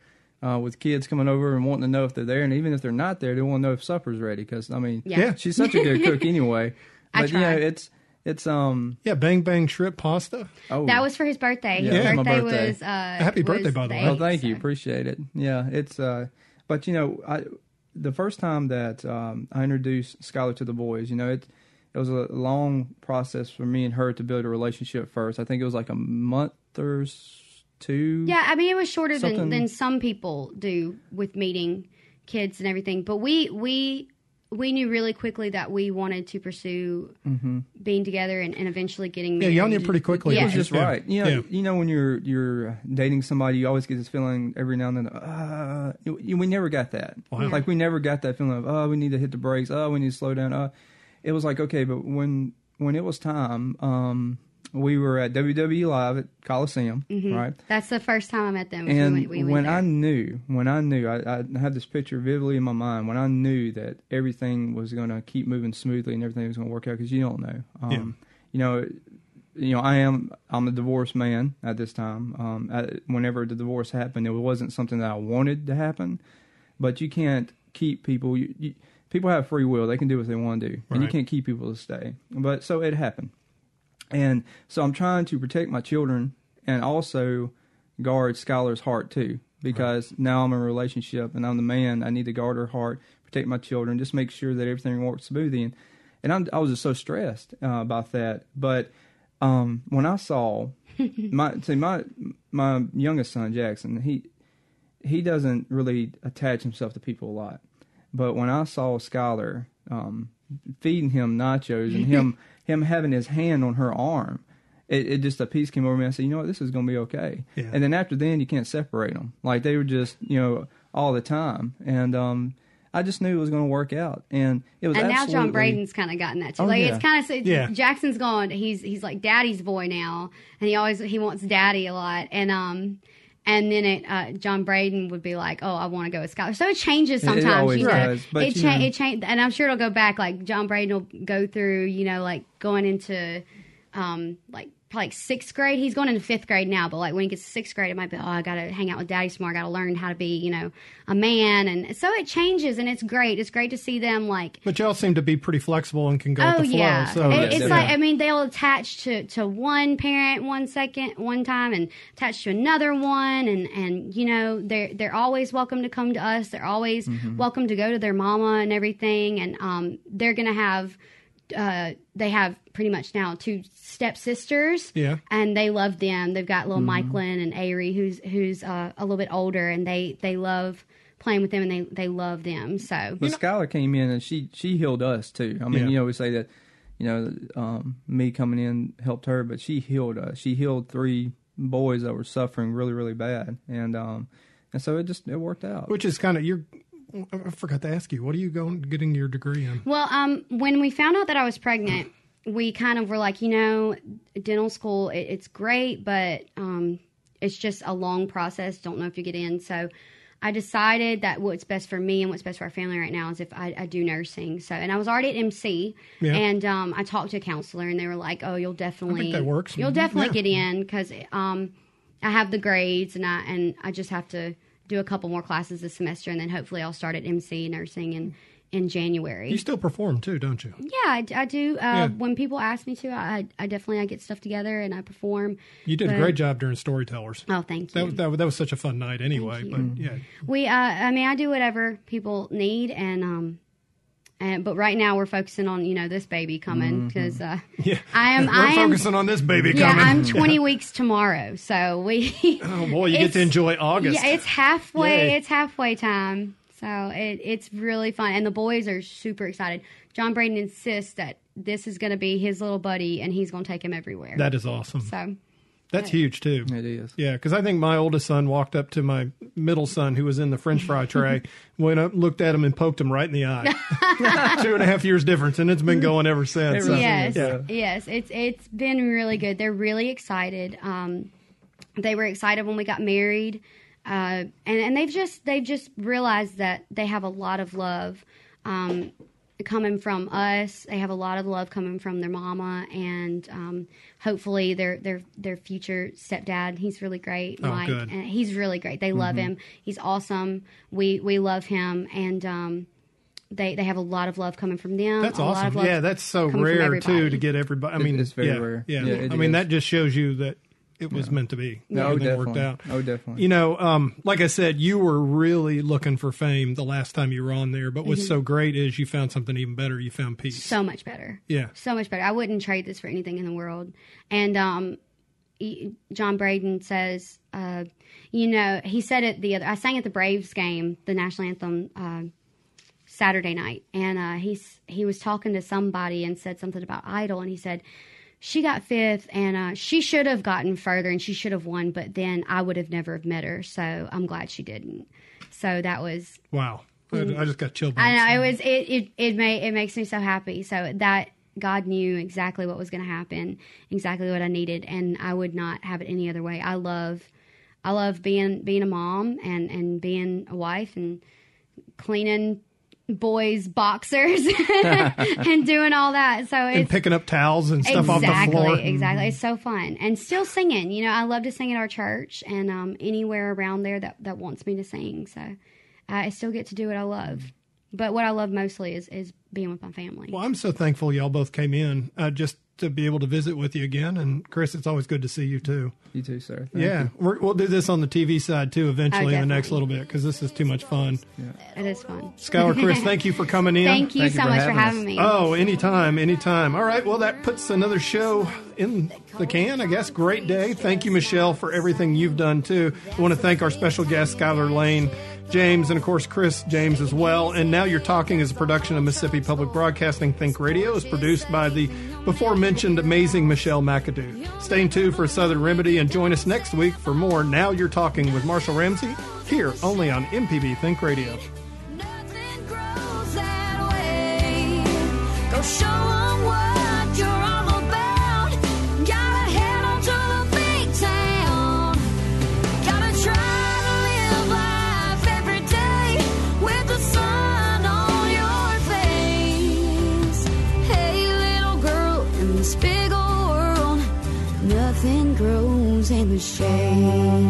uh, with kids coming over and wanting to know if they're there, and even if they're not there, they want to know if supper's ready. Because I mean, Yeah. Yeah. she's such a good cook (laughs) anyway. I But you know, try. it's it's um Yeah, bang bang shrimp pasta. oh That was for his birthday. His Yeah, my birthday, birthday. was. Uh, Happy birthday, was by the way. eighth, Oh, thank you. Appreciate it. Yeah, it's uh but you know, I the first time that um I introduced Skylar to the boys, you know, it it was a long process for me and her to build a relationship first. I think it was like a month or two. Yeah, I mean, it was shorter than, Something- than some people do with meeting kids and everything. But we we we knew really quickly that we wanted to pursue being together and, and eventually getting married. Yeah, y'all knew pretty quickly. Yeah. It was just Yeah. right. You know, Yeah. you know when you're you're dating somebody, you always get this feeling every now and then. Uh, you- we never got that. Wow. Like we never got that feeling of oh, we need to hit the brakes. Oh, we need to slow down. Uh, it was like okay, but when when it was time, um, we were at WWE Live at Coliseum, right? That's the first time I met them. And we went, we went when there. I knew, when I knew, I, I had this picture vividly in my mind. When I knew that everything was going to keep moving smoothly and everything was going to work out, because you don't know. Um, Yeah. You know, you know, I am. I'm a divorced man at this time. Um, I, whenever the divorce happened, it wasn't something that I wanted to happen, but you can't keep people. You, you, people have free will; they can do what they want to do, and you can't keep people to stay. But so it happened. And so I'm trying to protect my children and also guard Skylar's heart too. Because now I'm in a relationship and I'm the man. I need to guard her heart, protect my children, just make sure that everything works smoothly. And, and I'm, I was just so stressed uh, about that. But um, when I saw (laughs) my see my my youngest son Jackson, he he doesn't really attach himself to people a lot. But when I saw Skylar um, feeding him nachos and him (laughs) him having his hand on her arm, it, it just a piece came over me. I said, you know what, this is going to be okay. Yeah. And then after then, you can't separate them. Like they were just you know all the time, and um, I just knew it was going to work out. And it was and now John Braden's kind of gotten that too. Oh, like yeah. it's kind of Yeah. Jackson's gone. He's he's like daddy's boy now, and he always he wants daddy a lot. And um, and then it uh, John Braden would be like, oh, I want to go with Skylar. So it changes It- it sometimes. always you know, does, but, it cha- know- it changed, and I'm sure it'll go back. Like John Braden will go through, you know, like going into um like. Like sixth grade, he's going into fifth grade now. But like when he gets to sixth grade, it might be, oh, I got to hang out with daddy some more. I got to learn how to be, you know, a man. And so it changes, and it's great. It's great to see them like But y'all seem to be pretty flexible and can go Oh with the flow. yeah, So It- it's definitely. like I mean they'll attach to to one parent one second one time and attach to another one and and you know they're they're always welcome to come to us. They're always Mm-hmm. welcome to go to their mama and everything and um they're gonna have uh they have pretty much now two stepsisters Yeah. and they love them. They've got little Mikeline and Ari who's who's uh, a little bit older and they they love playing with them and they they love them. So But Skylar came in and she she healed us too. I mean, Yeah. you know, we say that, you know, um, me coming in helped her, but she healed us. She healed three boys that were suffering really, really bad, and um, and so it just it worked out. which is kind of you're. I forgot to ask you, what are you going getting your degree in? Well, um, when we found out that I was pregnant, we kind of were like, you know, dental school, it, it's great, but um, it's just a long process. Don't know if you get in. So I decided that what's best for me and what's best for our family right now is if I, I do nursing. So, and I was already at MC, Yeah. and um, I talked to a counselor, and they were like, "Oh, you'll definitely that works. You'll Mhm. definitely Yeah. get in because um, I have the grades, and I and I just have to do a couple more classes this semester, and then hopefully I'll start at MC nursing in in January. You still perform too, don't you? Yeah, I, I do. Uh, Yeah. When people ask me to, I, I definitely I get stuff together and I perform. You did a great job during Storytellers. Oh, thank you. That, was- that, that was such a fun night anyway. But yeah, we, uh, I mean, I do whatever people need, and um, and but right now we're focusing on you know this baby coming because uh, Yeah. I am (laughs) We're I am focusing on this baby yeah coming. I'm (laughs) 20 weeks tomorrow, so we (laughs) Oh boy, you get to enjoy August. yeah it's halfway Yay. it's halfway time, so it, it's really fun and the boys are super excited. John Braden insists that this is going to be his little buddy and he's going to take him everywhere. that is awesome. so That's huge too. It is. Yeah, because I think my oldest son walked up to my middle son who was in the French fry tray, (laughs) went up, looked at him, and poked him right in the eye. (laughs) (laughs) Two and a half years difference, and it's been going ever since. So, yes, yeah. yes, it's it's been really good. They're really excited. Um, they were excited when we got married, uh, and and they've just they've just realized that they have a lot of love um, coming from us. They have a lot of love coming from their mama, and um, hopefully their their their future stepdad. He's really great, Oh, Mike. good. And he's really great. They love him. He's awesome. We we love him, and. Um, they, they have a lot of love coming from them. That's a lot of awesome. love Yeah, that's so rare too to get everybody. I mean, it's very yeah, rare. Yeah, Yeah, it I mean is. that just shows you that it was meant to be. No, Everything worked definitely. out. Oh, definitely. You know, um, like I said, you were really looking for fame the last time you were on there. But what's so great is you found something even better. You found peace. Mm-hmm. so much better. yeah. so much better. I wouldn't trade this for anything in the world. And um, John Braden says, uh, you know, he said it the other. I sang at the Braves game, the national anthem, uh, Saturday night, and uh, he's he was talking to somebody and said something about Idol, and he said. She got fifth, and uh, she should have gotten further, and she should have won. But then I would have never have met her, so I'm glad she didn't. So that was Wow. I, I just got chilled. I know it was it it it may it makes me so happy. So that God knew exactly what was going to happen, exactly what I needed, and I would not have it any other way. I love I love being being a mom and and being a wife and cleaning boys boxers (laughs) (laughs) and doing all that. So and it's picking up towels and stuff exactly, off the floor. Exactly. It's so fun. And still singing. You know, I love to sing at our church and um, anywhere around there that, that wants me to sing. So I still get to do what I love. But what I love mostly is, is being with my family. Well, I'm so thankful y'all both came in uh, just to be able to visit with you again. And Chris, it's always good to see you too. You too, sir. Thank yeah, you. We're, we'll do this on the TV side too eventually in the next little bit because this is too much fun. It is fun. Skylar, Chris, thank you for coming in. Thank you Thank you so for much for having us. having me. Oh, anytime, anytime. All right, well, that puts another show in the can, I guess. Great day. Thank you, Michelle, for everything you've done, too. I want to thank our special guest, Skylar Laine, James, and of course, Chris James as well. And Now You're Talking is a production of Mississippi Public Broadcasting Think Radio. is produced by the before mentioned amazing Michelle McAdoo. Stay tuned for Southern Remedy and join us next week for more Now You're Talking with Marshall Ramsey here only on MPB Think Radio. show them what